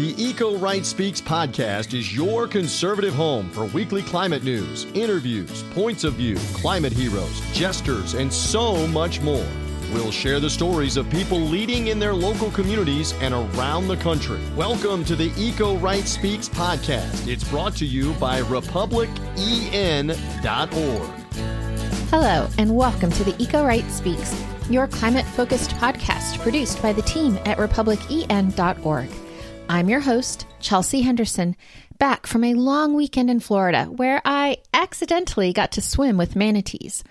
The Eco Right Speaks podcast is your conservative home for weekly climate news, interviews, points of view, climate heroes, jesters, and so much more. We'll share the stories of people leading in their local communities and around the country. Welcome to the Eco Right Speaks podcast. It's brought to you by republicen.org. Hello, and welcome to the Eco Right Speaks, your climate focused podcast produced by the team at republicen.org. I'm your host, Chelsea Henderson, back from a long weekend in Florida where I accidentally got to swim with manatees.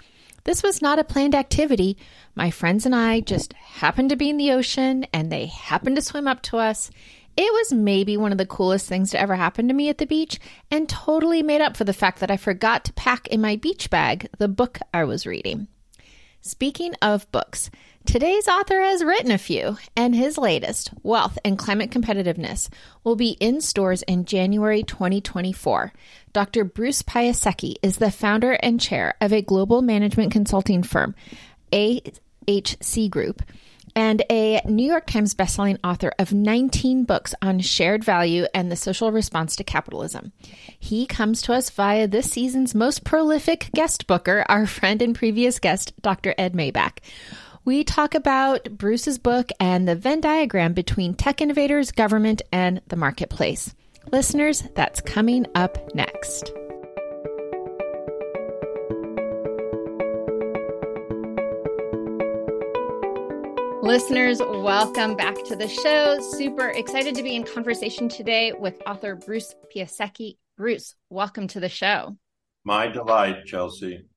This was not a planned activity. My friends and I just happened to be in the ocean and they happened to swim up to us. It was maybe one of the coolest things to ever happen to me at the beach and totally made up for the fact that I forgot to pack in my beach bag the book I was reading. Speaking of books, today's author has written a few, and his latest, Wealth and Climate Competitiveness, will be in stores in January 2024. Dr. Bruce Piasecki is the founder and chair of a global management consulting firm, AHC Group, and a New York Times bestselling author of 19 books on shared value and the social response to capitalism. He comes to us via this season's most prolific guest booker, our friend and previous guest, Dr. Ed Maibach. We talk about Bruce's book and the Venn diagram between tech innovators, government, and the marketplace. Listeners, that's coming up next. Listeners, welcome back to the show. Super excited to be in conversation today with author Bruce Piasecki. Bruce, welcome to the show. My delight, Chelsea.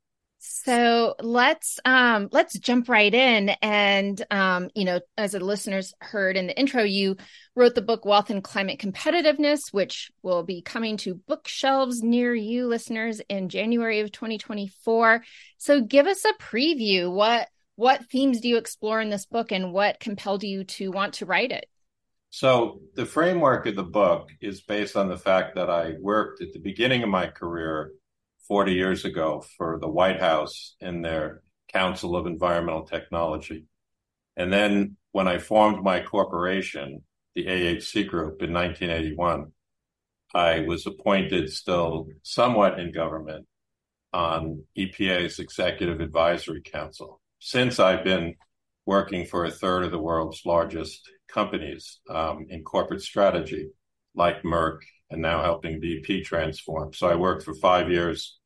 So let's um, let's jump right in, and um, you know, as the listeners heard in the intro, you wrote the book "Wealth and Climate Competitiveness," which will be coming to bookshelves near you, listeners, in January of 2024. So, give us a preview. What what themes do you explore in this book and what compelled you to want to write it? So, the framework of the book is based on the fact that I worked at the beginning of my career 40 years ago for the White House in their Council of Environmental Technology. And then when I formed my corporation, the AHC Group, in 1981, I was appointed still somewhat in government on EPA's Executive Advisory Council since I've been working for a third of the world's largest companies um, in corporate strategy, like Merck, and now helping BP transform. So I worked for five years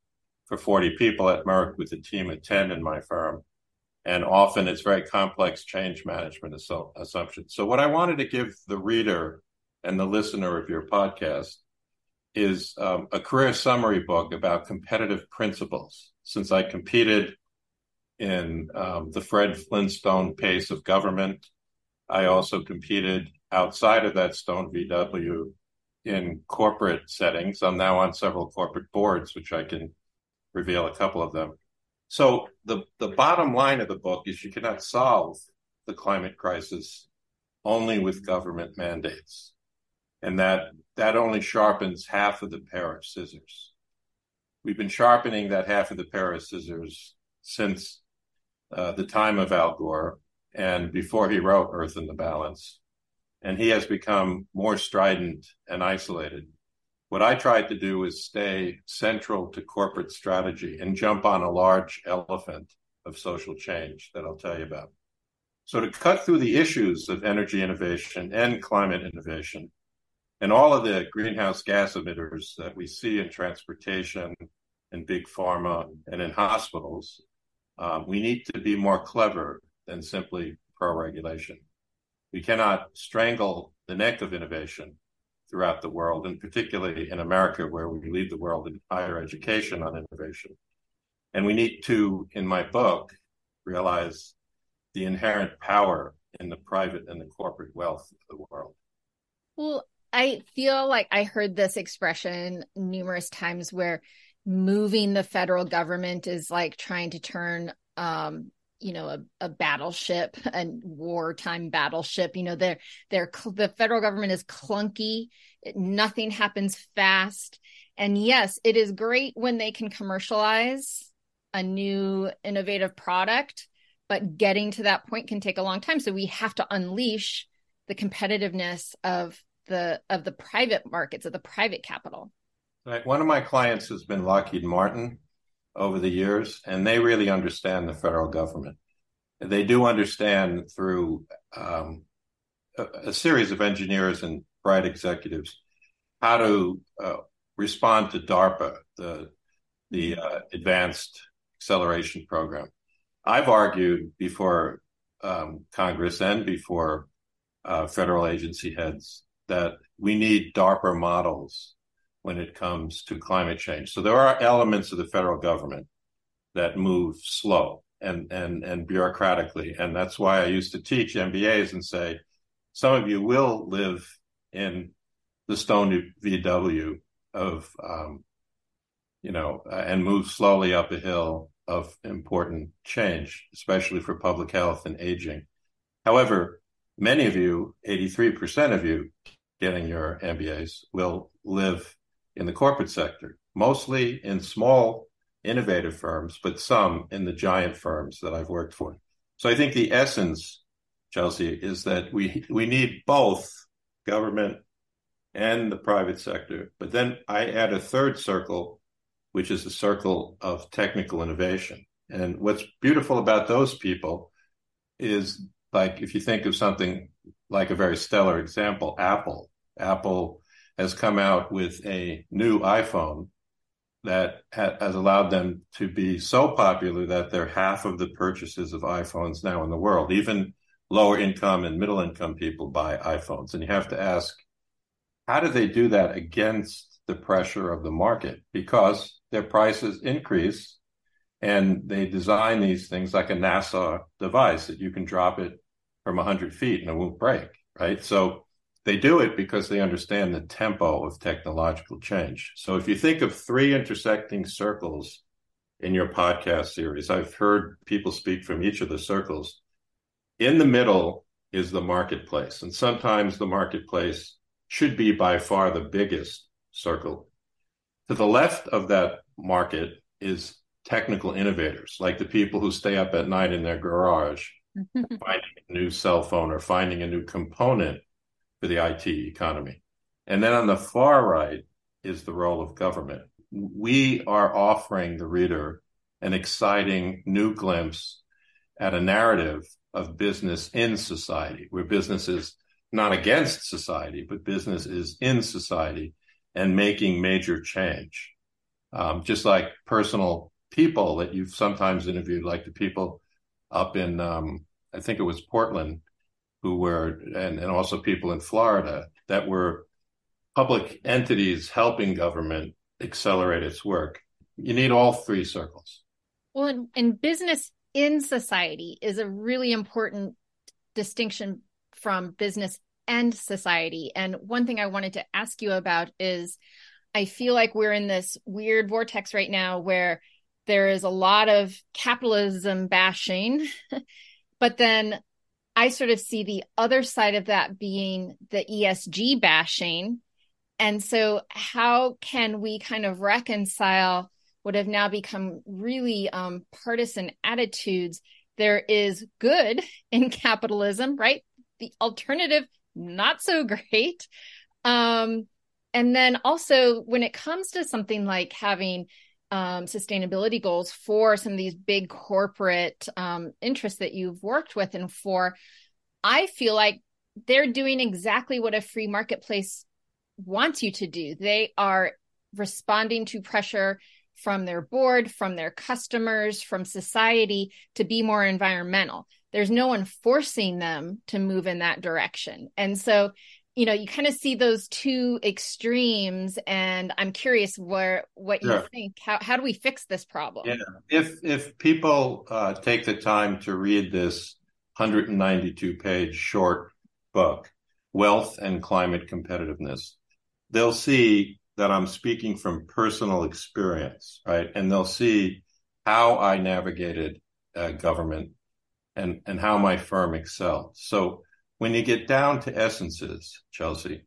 for 40 people at Merck with a team of 10 in my firm. And often it's very complex change management assumptions. So, what I wanted to give the reader and the listener of your podcast is um, a career summary book about competitive principles. Since I competed in um, the Fred Flintstone pace of government. I also competed outside of that Stone VW in corporate settings. I'm now on several corporate boards, which I can reveal a couple of them. So the, the bottom line of the book is you cannot solve the climate crisis only with government mandates. And that that only sharpens half of the pair of scissors. We've been sharpening that half of the pair of scissors since uh, the time of Al Gore and before he wrote Earth in the Balance. And he has become more strident and isolated. What I tried to do was stay central to corporate strategy and jump on a large elephant of social change that I'll tell you about. So, to cut through the issues of energy innovation and climate innovation and all of the greenhouse gas emitters that we see in transportation and big pharma and in hospitals, um, we need to be more clever than simply pro regulation. We cannot strangle the neck of innovation throughout the world, and particularly in America, where we lead the world in higher education on innovation. And we need to, in my book, realize the inherent power in the private and the corporate wealth of the world. Well, I feel like I heard this expression numerous times where moving the federal government is like trying to turn um you know a, a battleship a wartime battleship you know they're they're the federal government is clunky. Nothing happens fast. And yes it is great when they can commercialize a new innovative product but getting to that point can take a long time. So we have to unleash the competitiveness of the of the private markets of the private capital. Right. one of my clients has been lockheed martin over the years and they really understand the federal government. They do understand through um, a, a, series of engineers and bright executives how to uh, respond to darpa the the uh, advanced acceleration program. I've argued before um, congress and before uh, federal agency heads that we need DARPA models when it comes to climate change. So there are elements of the federal government that move slow and and and bureaucratically, and that's why I used to teach MBAs and say, some of you will live in the stone VW of um, you know, and move slowly up a hill of important change, especially for public health and aging. However, many of you, 83% of you getting your MBAs, will live in the corporate sector, mostly in small, innovative firms, but some in the giant firms that I've worked for. So I think the essence, Chelsea, is that we we need both government and the private sector. But then I add a third circle, which is the circle of technical innovation. And what's beautiful about those people is like if you think of something like a very stellar example, Apple. Apple has come out with a new iPhone that ha- has allowed them to be so popular that they're half of the purchases of iPhones now in the world. Even lower income and middle income people buy iPhones. And you have to ask, how do they do that against the pressure of the market? Because their prices increase and they design these things like a NASA device that you can drop it from 100 feet and it won't break, right? So they do it because they understand the tempo of technological change. So if you think of three intersecting circles in your podcast series, I've heard people speak from each of the circles. In the middle is the marketplace, and sometimes the marketplace should be by far the biggest circle. To the left of that market is technical innovators, like the people who stay up at night in their garage mm-hmm. finding a new cell phone or finding a new component for the IT economy. And then on the far right is the role of government. We are offering the reader an exciting new glimpse at a narrative of business in society, where business is not against society, but business is in society and making major change. Um, just like personal people that you've sometimes interviewed, like the people up in, um, I think it was Portland, who were, and, and also people in Florida that were public entities helping government accelerate its work. You need all three circles. Well, and, and business in society is a really important distinction from business and society. And one thing I wanted to ask you about is I feel like we're in this weird vortex right now where there is a lot of capitalism bashing, but then I sort of see the other side of that being the ESG bashing. And so, how can we kind of reconcile what have now become really um, partisan attitudes? There is good in capitalism, right? The alternative, not so great. Um, and then also, when it comes to something like having um, sustainability goals for some of these big corporate um, interests that you've worked with and for, I feel like they're doing exactly what a free marketplace wants you to do. They are responding to pressure from their board, from their customers, from society to be more environmental. There's no one forcing them to move in that direction. And so you know you kind of see those two extremes and i'm curious where what you think. How, how do we fix this problem? Yeah. If if people uh, take the time to read this 192 page short book wealth and climate competitiveness they'll see that i'm speaking from personal experience right? And they'll see how i navigated uh, government and and how my firm excelled. So when you get down to essences, Chelsea,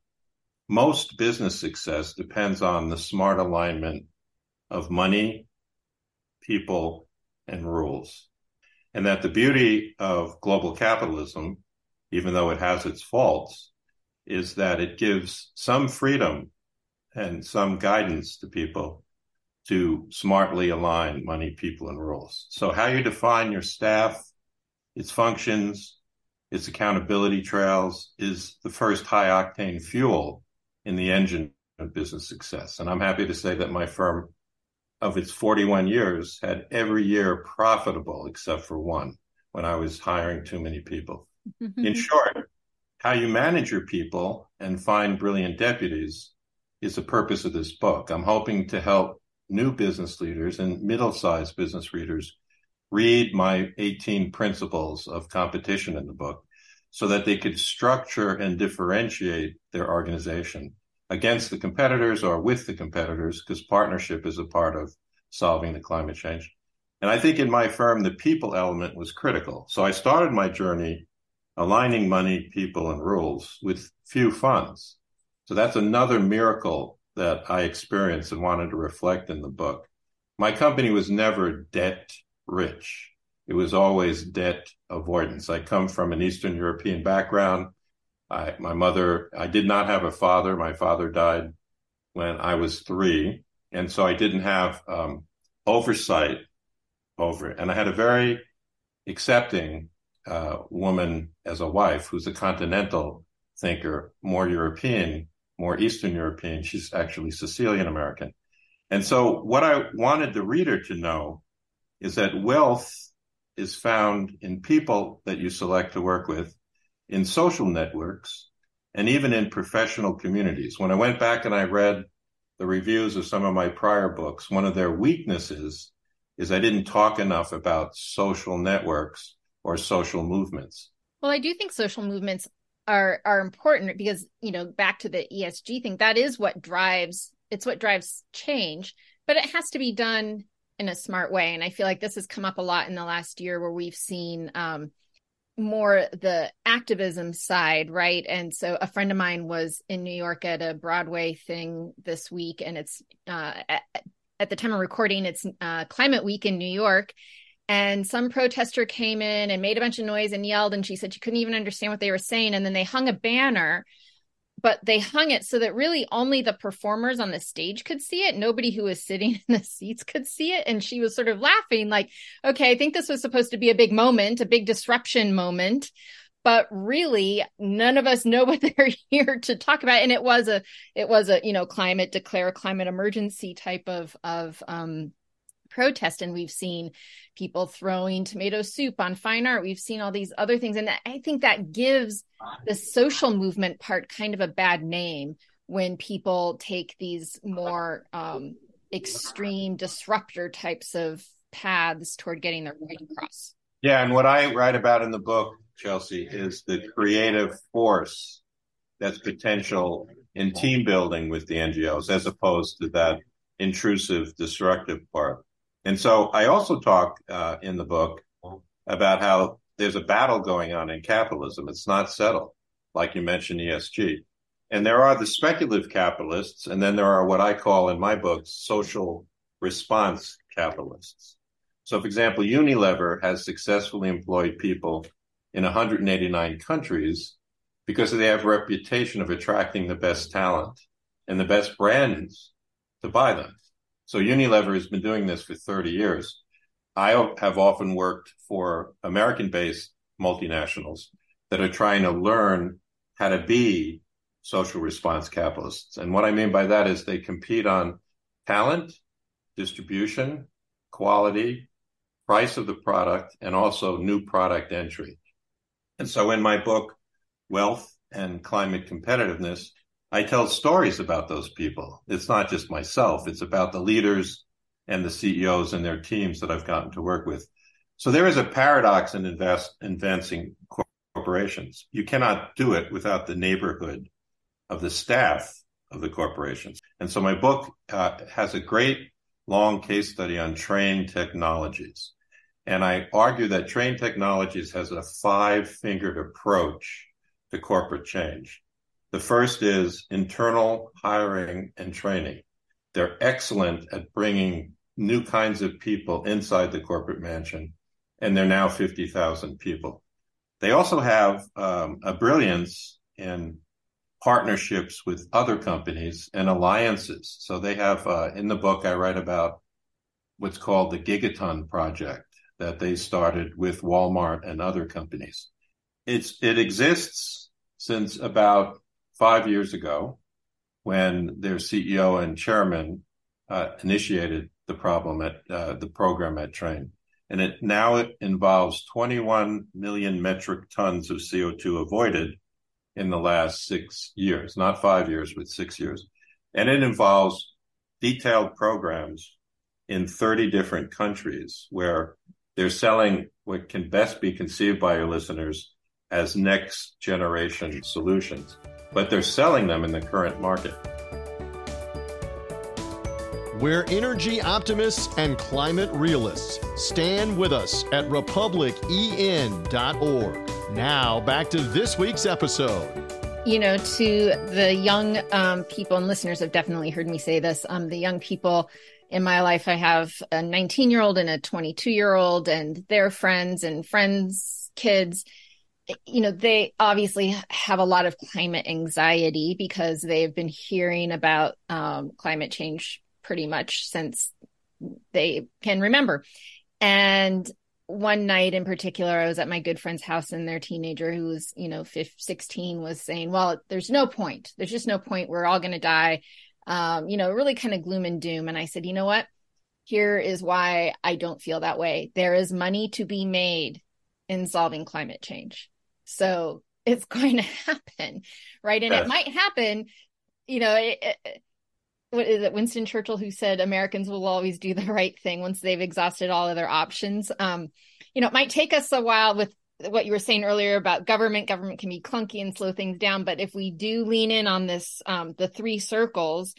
most business success depends on the smart alignment of money, people, and rules. And that the beauty of global capitalism, even though it has its faults, is that it gives some freedom and some guidance to people to smartly align money, people, and rules. So, how you define your staff, its functions, its accountability trails is the first high octane fuel in the engine of business success. And I'm happy to say that my firm, of its 41 years, had every year profitable except for one when I was hiring too many people. Mm-hmm. In short, how you manage your people and find brilliant deputies is the purpose of this book. I'm hoping to help new business leaders and middle sized business readers read my 18 principles of competition in the book so that they could structure and differentiate their organization against the competitors or with the competitors because partnership is a part of solving the climate change. And I think in my firm, the people element was critical. So I started my journey aligning money, people, and rules with few funds. So that's another miracle that I experienced and wanted to reflect in the book. My company was never debt rich. It was always debt avoidance. I come from an Eastern European background. I, my mother, I did not have a father. My father died when I was three. And so I didn't have um, oversight over it. And I had a very accepting uh, woman as a wife who's a continental thinker, more European, more Eastern European. She's actually Sicilian American. And so what I wanted the reader to know is that wealth is found in people that you select to work with, in social networks, and even in professional communities. When I went back and I read the reviews of some of my prior books, one of their weaknesses is I didn't talk enough about social networks or social movements. Well, I do think social movements are are important because, you know, back to the ESG thing, that is what drives it's what drives change, but it has to be done in a smart way. And I feel like this has come up a lot in the last year where we've seen um, more the activism side, right? And so a friend of mine was in New York at a Broadway thing this week, and it's uh, at, the time of recording, it's uh, Climate Week in New York. And some protester came in and made a bunch of noise and yelled, and she said she couldn't even understand what they were saying. And then they hung a banner but they hung it so that really only the performers on the stage could see it. Nobody who was sitting in the seats could see it. And she was sort of laughing, like, okay, I think this was supposed to be a big moment, a big disruption moment. But really, none of us know what they're here to talk about. And it was a, it was a, you know, climate declare climate emergency type of, of, um, protest and we've seen people throwing tomato soup on fine art. We've seen all these other things. And i think that gives the social movement part kind of a bad name when people take these more um, extreme disruptor types of paths toward getting their point across. Yeah and what i write about in the book chelsea is the creative force that's potential in team building with the ngos as opposed to that intrusive destructive part and so I also talk uh, in the book about how there's a battle going on in capitalism. It's not settled, like you mentioned ESG. And there are the speculative capitalists, and then there are what I call in my book social response capitalists. So, for example, Unilever has successfully employed people in 189 countries because they have a reputation of attracting the best talent and the best brands to buy them. So Unilever has been doing this for 30 years. I have often worked for American based multinationals that are trying to learn how to be social response capitalists. And what I mean by that is they compete on talent, distribution, quality, price of the product, and also new product entry. And so in my book, Wealth and Climate Competitiveness, I tell stories about those people. It's not just myself, it's about the leaders and the CEOs and their teams that I've gotten to work with. So there is a paradox in invest, advancing corporations. You cannot do it without the neighborhood of the staff of the corporations. And so my book uh, has a great long case study on Trane Technologies. And I argue that Trane Technologies has a five fingered approach to corporate change. The first is internal hiring and training. They're excellent at bringing new kinds of people inside the corporate mansion, and they're now 50,000 people. They also have um, a brilliance in partnerships with other companies and alliances. So they have, uh, in the book, I write about what's called the Gigaton Project that they started with Walmart and other companies. It's, it exists since about five years ago when their CEO and chairman uh, initiated the problem at uh, the program at Trane, And it now it involves 21 million metric tons of CO2 avoided in the last six years, not five years, but six years. And it involves detailed programs in 30 different countries where they're selling what can best be conceived by your listeners as next generation solutions, but they're selling them in the current market. We're energy optimists and climate realists. Stand with us at republicen.org. Now, back to this week's episode. You know, to the young um, people and listeners have definitely heard me say this. Um, the young people in my life, I have a 19 year old and a 22 year old, and their friends and friends' kids. You know, they obviously have a lot of climate anxiety because they've been hearing about um, climate change pretty much since they can remember. And one night in particular, I was at my good friend's house and their teenager who was, you know, 15, 16 was saying, well, there's no point. There's just no point. We're all going to die. Um, you know, really kind of gloom and doom. And I said, you know what? Here is why I don't feel that way. There is money to be made in solving climate change. So it's going to happen, right? And it might happen, you know, it, it, what is it winston churchill who said americans will always do the right thing once they've exhausted all other options. Um, you know it might take us a while with what you were saying earlier about government. Government can be clunky and slow things down. But if we do lean in on this um, the three circles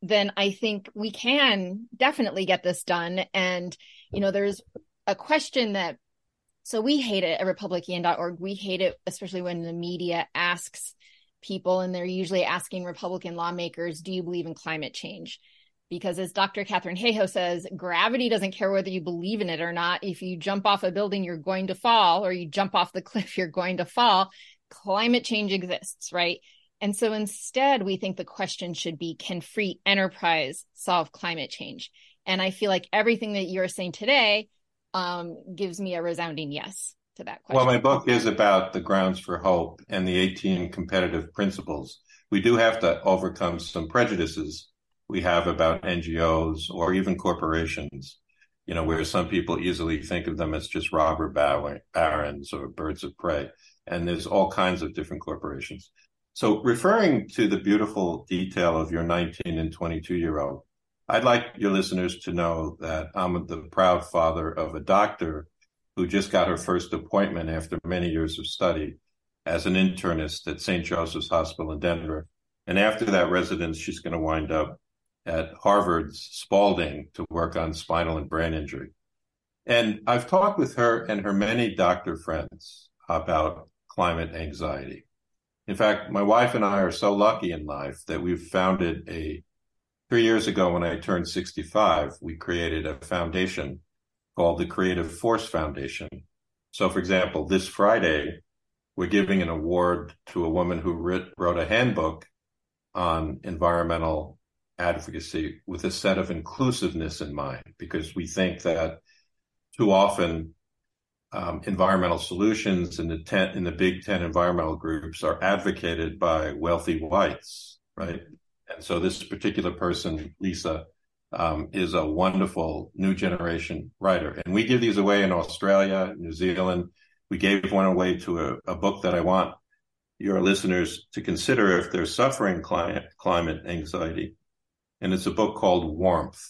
then i think we can definitely get this done. And you know there's a question that so we hate it at republicen.org we hate it especially when the media asks people, and they're usually asking Republican lawmakers, do you believe in climate change? Because as Dr. Katharine Hayhoe says, gravity doesn't care whether you believe in it or not. If you jump off a building, you're going to fall, or you jump off the cliff, you're going to fall. Climate change exists, right? And so instead, we think the question should be can free enterprise solve climate change? And I feel like everything that you're saying today um, gives me a resounding yes to that question. Well, my book is about the grounds for hope and the 18 competitive principles. We do have to overcome some prejudices we have about NGOs or even corporations, you know, where some people easily think of them as just robber barons or birds of prey. And there's all kinds of different corporations. So referring to the beautiful detail of your 19 and 22 year old, I'd like your listeners to know that I'm the proud father of a doctor who just got her first appointment after many years of study as an internist at St. Joseph's Hospital in Denver. And after that residence, she's going to wind up at Harvard's Spaulding to work on spinal and brain injury. And I've talked with her and her many doctor friends about climate anxiety. In fact, my wife and I are so lucky in life that we've founded a three years ago when I turned 65, we created a foundation called the Creative Force Foundation. So, for example, this Friday, we're giving an award to a woman who writ, wrote a handbook on environmental advocacy with a set of inclusiveness in mind, because we think that too often um, environmental solutions in the ten, in the big ten environmental groups are advocated by wealthy whites, right? And so this particular person, Lisa, um, is a wonderful new generation writer. And we give these away in Australia, New Zealand. We gave one away to a, a book that I want your listeners to consider if they're suffering climate, climate anxiety. And it's a book called Warmth,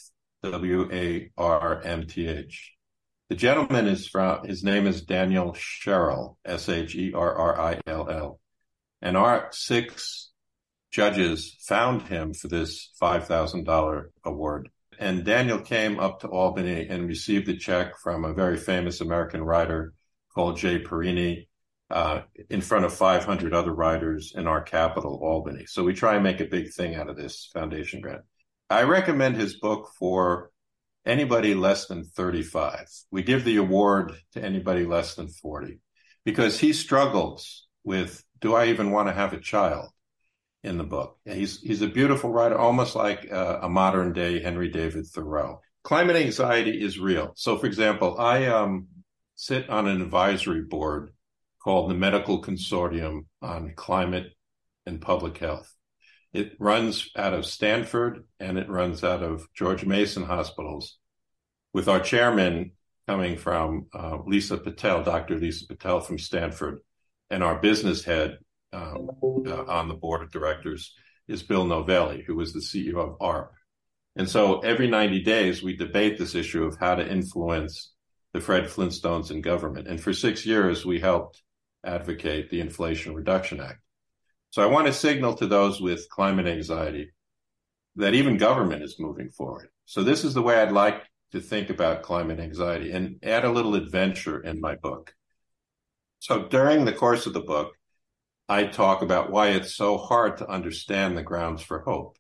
W A R M T H. The gentleman is from, his name is Daniel Sherrill, S H E R R I L L. And our six judges found him for this $5,000 award. And Daniel came up to Albany and received a check from a very famous American writer called Jay Parini uh, in front of 500 other writers in our capital, Albany. So we try and make a big thing out of this foundation grant. I recommend his book for anybody less than 35. We give the award to anybody less than 40 because he struggles with do I even want to have a child? In the book. He's he's a beautiful writer, almost like uh, a modern day Henry David Thoreau. Climate anxiety is real. So, for example, I um, sit on an advisory board called the Medical Consortium on Climate and Public Health. It runs out of Stanford and it runs out of George Mason hospitals, with our chairman coming from uh, Lisa Patel, Dr. Lisa Patel from Stanford, and our business head um, uh, on the board of directors is Bill Novelli, who was the CEO of ARP. And so every 90 days, we debate this issue of how to influence the Fred Flintstones in government. And for six years, we helped advocate the Inflation Reduction Act. So I want to signal to those with climate anxiety that even government is moving forward. So this is the way I'd like to think about climate anxiety and add a little adventure in my book. So during the course of the book, I talk about why it's so hard to understand the grounds for hope.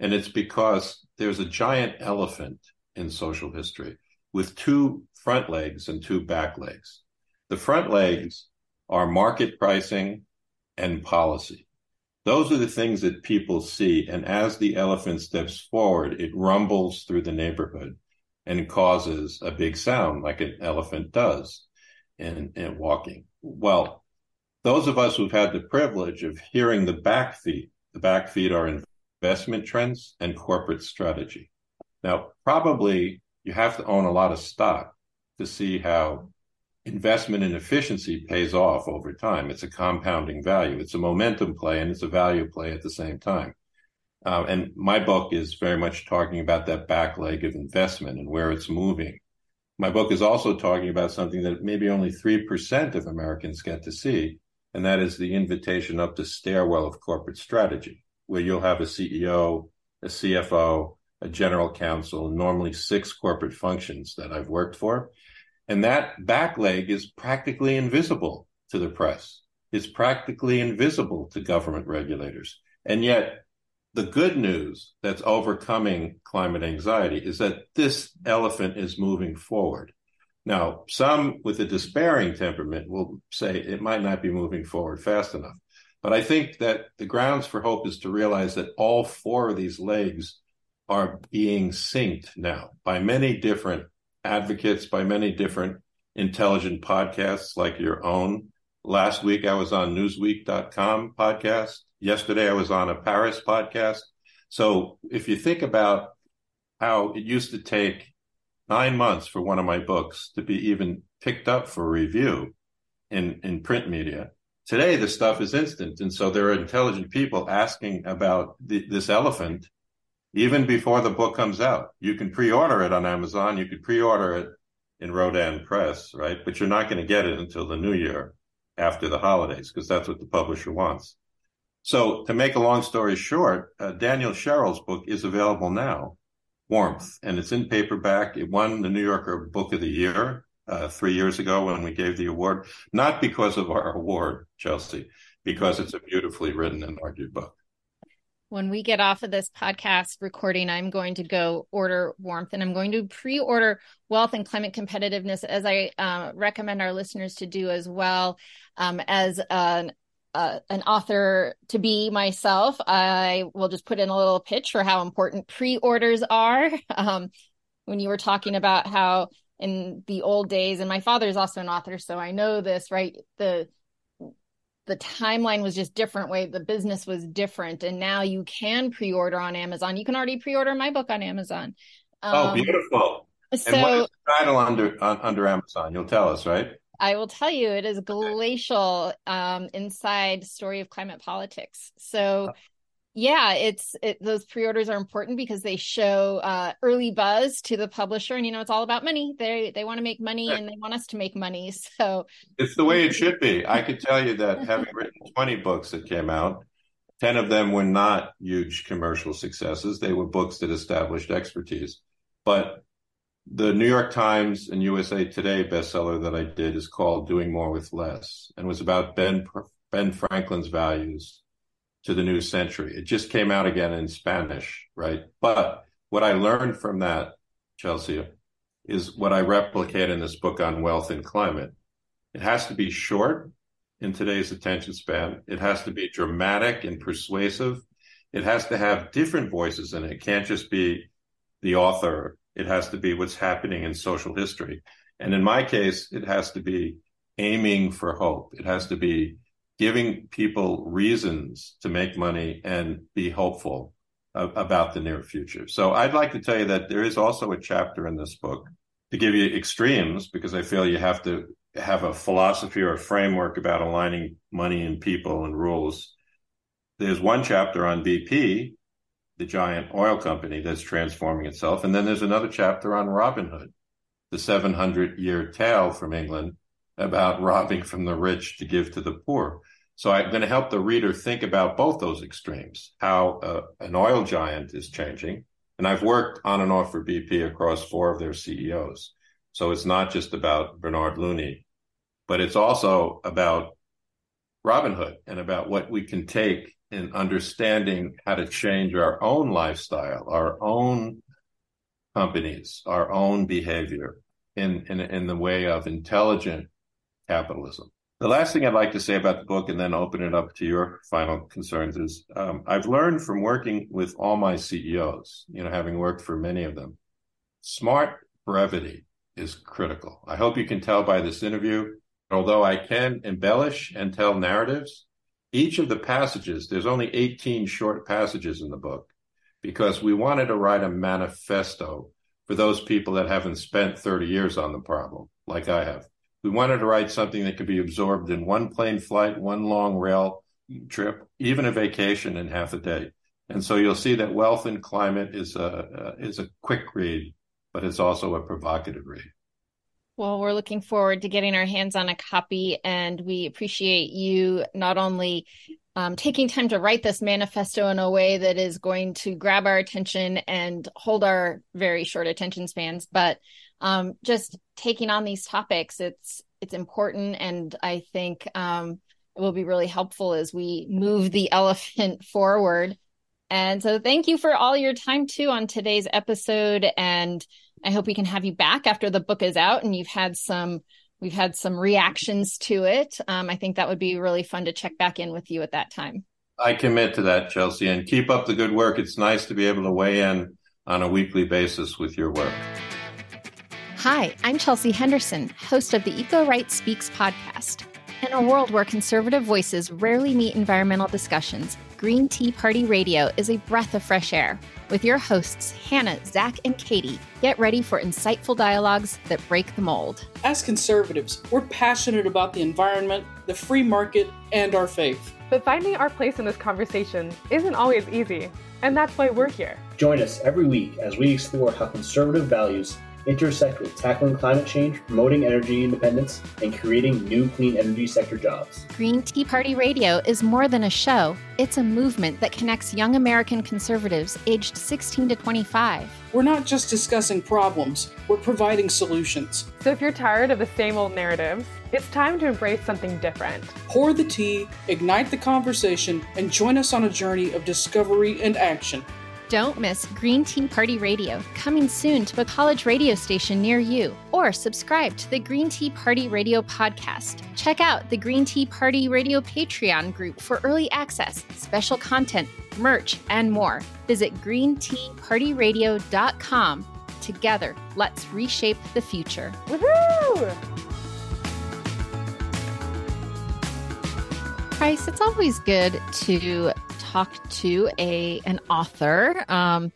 And it's because there's a giant elephant in social history with two front legs and two back legs. The front legs are market pricing and policy. Those are the things that people see. And as the elephant steps forward, it rumbles through the neighborhood and causes a big sound like an elephant does in, in walking. Well, those of us who've had the privilege of hearing the back feet, the back feet are investment trends and corporate strategy. Now, probably you have to own a lot of stock to see how investment in efficiency pays off over time. It's a compounding value. It's a momentum play and it's a value play at the same time. Uh, and my book is very much talking about that back leg of investment and where it's moving. My book is also talking about something that maybe only 3% of Americans get to see, and that is the invitation up the stairwell of corporate strategy, where you'll have a CEO, a CFO, a general counsel, normally six corporate functions that I've worked for. And that back leg is practically invisible to the press. It's practically invisible to government regulators. And yet the good news that's overcoming climate anxiety is that this elephant is moving forward. Now, some with a despairing temperament will say it might not be moving forward fast enough. But I think that the grounds for hope is to realize that all four of these legs are being synced now by many different advocates, by many different intelligent podcasts like your own. Last week I was on newsweek.com podcast. Yesterday I was on a Paris podcast. So if you think about how it used to take nine months for one of my books to be even picked up for review in, in print media, today the stuff is instant. And so there are intelligent people asking about the, this elephant even before the book comes out. You can pre-order it on Amazon. You could pre-order it in Rodan Press, right? But you're not going to get it until the new year after the holidays because that's what the publisher wants. So to make a long story short, uh, Daniel Sherrill's book is available now, Warmth, and it's in paperback. It won the New Yorker Book of the Year uh, three years ago when we gave the award, not because of our award, Chelsea, because it's a beautifully written and argued book. When we get off of this podcast recording, I'm going to go order Warmth and I'm going to pre order Wealth and Climate Competitiveness, as I uh, recommend our listeners to do as well. Um, as an uh, an author to be myself, I will just put in a little pitch for how important pre-orders are. Um, when you were talking about how in the old days, and my father is also an author, so I know this, right? The the timeline was just different way the business was different and now you can pre-order on amazon. You can already pre-order my book on amazon. Oh, um, oh beautiful. So and what is the title under under amazon? You'll tell us right I will tell you, it is glacial um, inside story of climate politics. So, yeah, it's it, those pre-orders are important because they show uh, early buzz to the publisher, and you know it's all about money. They they want to make money, and they want us to make money. So it's the way it should be. I could tell you that having written twenty books that came out, ten of them were not huge commercial successes. They were books that established expertise, but the New York Times and USA Today bestseller that I did is called Doing More with Less and was about Ben Ben Franklin's values to the new century. It just came out again in Spanish, right? But what I learned from that, Chelsea, is what I replicate in this book on wealth and climate. It has to be short in today's attention span. It has to be dramatic and persuasive. It has to have different voices in it. It can't just be the author. It has to be what's happening in social history. And in my case, it has to be aiming for hope. It has to be giving people reasons to make money and be hopeful about the near future. So I'd like to tell you that there is also a chapter in this book to give you extremes because I feel you have to have a philosophy or a framework about aligning money and people and rules. There's one chapter on BP, the giant oil company that's transforming itself. And then there's another chapter on Robin Hood, the 700 year tale from England about robbing from the rich to give to the poor. So I'm going to help the reader think about both those extremes, how uh, an oil giant is changing. And I've worked on and off for BP across four of their CEOs. So it's not just about Bernard Looney, but it's also about Robin Hood and about what we can take in understanding how to change our own lifestyle, our own companies, our own behavior in, in, in the way of intelligent capitalism. The last thing I'd like to say about the book and then open it up to your final concerns is um, I've learned from working with all my CEOs, you know, having worked for many of them, smart brevity is critical. I hope you can tell by this interview, although I can embellish and tell narratives, each of the passages, there's only 18 short passages in the book because we wanted to write a manifesto for those people that haven't spent 30 years on the problem, like I have we wanted to write something that could be absorbed in one plane flight, one long rail trip, even a vacation in half a day. And so you'll see that Wealth and Climate is a is a quick read, but it's also a provocative read. Well, we're looking forward to getting our hands on a copy, and we appreciate you not only um, taking time to write this manifesto in a way that is going to grab our attention and hold our very short attention spans, but um, just taking on these topics. It's it's important, and I think um, it will be really helpful as we move the elephant forward. And so, thank you for all your time too on today's episode. And I hope we can have you back after the book is out and you've had some we've had some reactions to it. Um, I think that would be really fun to check back in with you at that time. I commit to that, Chelsea, and keep up the good work. It's nice to be able to weigh in on a weekly basis with your work. Hi, I'm Chelsea Henderson, host of the Eco Right Speaks podcast. In a world where conservative voices rarely meet environmental discussions, Green Tea Party Radio is a breath of fresh air. With your hosts, Hannah, Zach, and Katie, get ready for insightful dialogues that break the mold. As conservatives, we're passionate about the environment, the free market, and our faith. But finding our place in this conversation isn't always easy, and that's why we're here. Join us every week as we explore how conservative values intersect with tackling climate change, promoting energy independence, and creating new clean energy sector jobs. Green Tea Party Radio is more than a show, it's a movement that connects young American conservatives aged 16 to 25. We're not just discussing problems, we're providing solutions. So if you're tired of the same old narratives, it's time to embrace something different. Pour the tea, ignite the conversation, and join us on a journey of discovery and action. Don't miss Green Tea Party Radio, coming soon to a college radio station near you, or subscribe to the Green Tea Party Radio podcast. Check out the Green Tea Party Radio Patreon group for early access, special content, merch, and more. Visit greenteapartyradio.com. Together, let's reshape the future. Woohoo! Price, it's always good to talk to a an author. Um,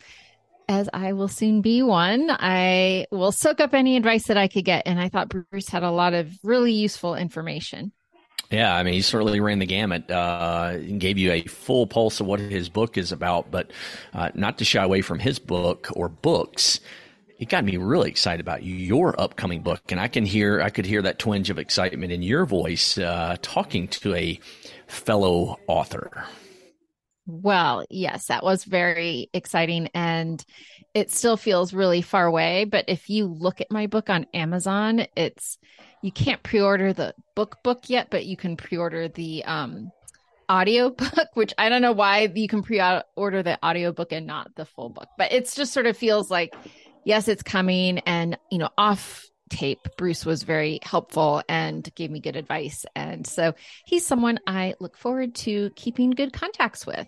as I will soon be one, I will soak up any advice that I could get. And I thought Bruce had a lot of really useful information. Yeah, I mean, he certainly ran the gamut uh, and gave you a full pulse of what his book is about. But uh, not to shy away from his book or books, it got me really excited about your upcoming book. And I can hear, I could hear that twinge of excitement in your voice uh, talking to a fellow author. Well, yes, that was very exciting and it still feels really far away, but if you look at my book on Amazon, it's you can't pre-order the book book yet, but you can pre-order the um audio book, which I don't know why you can pre-order the audio book and not the full book. But it's just sort of feels like yes, it's coming and you know, off tape, Bruce was very helpful and gave me good advice. And so he's someone I look forward to keeping good contacts with.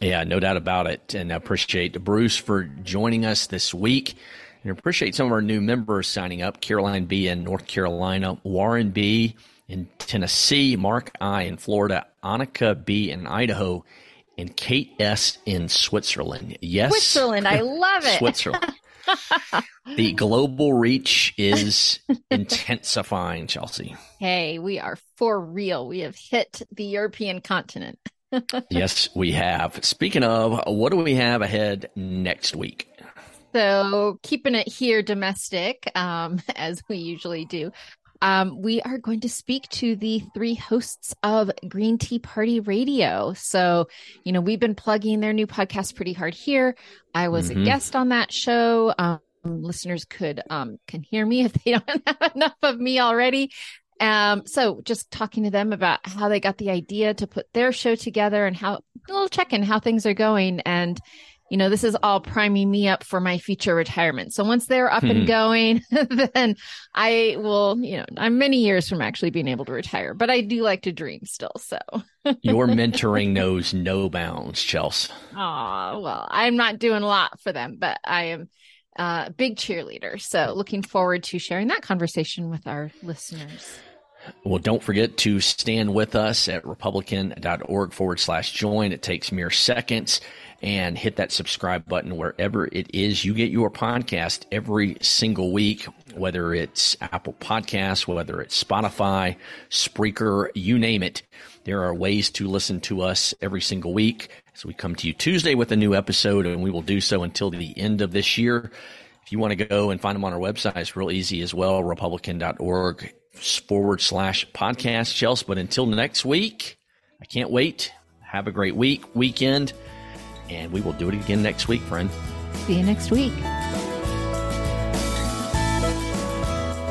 Yeah, no doubt about it. And I appreciate Bruce for joining us this week. And appreciate some of our new members signing up Caroline B. in North Carolina, Warren B. in Tennessee, Mark I. in Florida, Annika B. in Idaho, and Kate S. in Switzerland. Yes. Switzerland. I love it. Switzerland. The global reach is intensifying, Chelsea. Hey, we are for real. We have hit the European continent. yes, we have. Speaking of, what do we have ahead next week? So, keeping it here domestic, um, as we usually do, um, we are going to speak to the three hosts of Green Tea Party Radio. So, you know, we've been plugging their new podcast pretty hard here. I was mm-hmm. a guest on that show. Um, listeners could um, can hear me if they don't have enough of me already. Um, so just talking to them about how they got the idea to put their show together and how a little check in how things are going and you know, this is all priming me up for my future retirement. So once they're up hmm. and going, then I will, you know, I'm many years from actually being able to retire, but I do like to dream still. So your mentoring knows no bounds, Chelsea. Oh, well, I'm not doing a lot for them, but I am a big cheerleader. So looking forward to sharing that conversation with our listeners. Well, don't forget to stand with us at republicen.org forward slash join. It takes mere seconds and hit that subscribe button wherever it is you get your podcast every single week, whether it's Apple Podcasts, whether it's Spotify, Spreaker, you name it. There are ways to listen to us every single week. So we come to you Tuesday with a new episode, and we will do so until the end of this year. If you want to go and find them on our website, it's real easy as well, republicen.org forward slash podcast, Chelsea. But until next week, I can't wait. Have a great week, weekend. And we will do it again next week, friend. See you next week.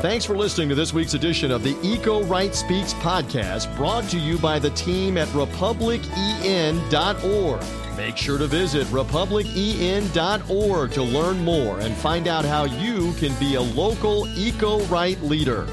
Thanks for listening to this week's edition of the Eco Right Speaks podcast, brought to you by the team at republicen.org. Make sure to visit republicen.org to learn more and find out how you can be a local eco right leader.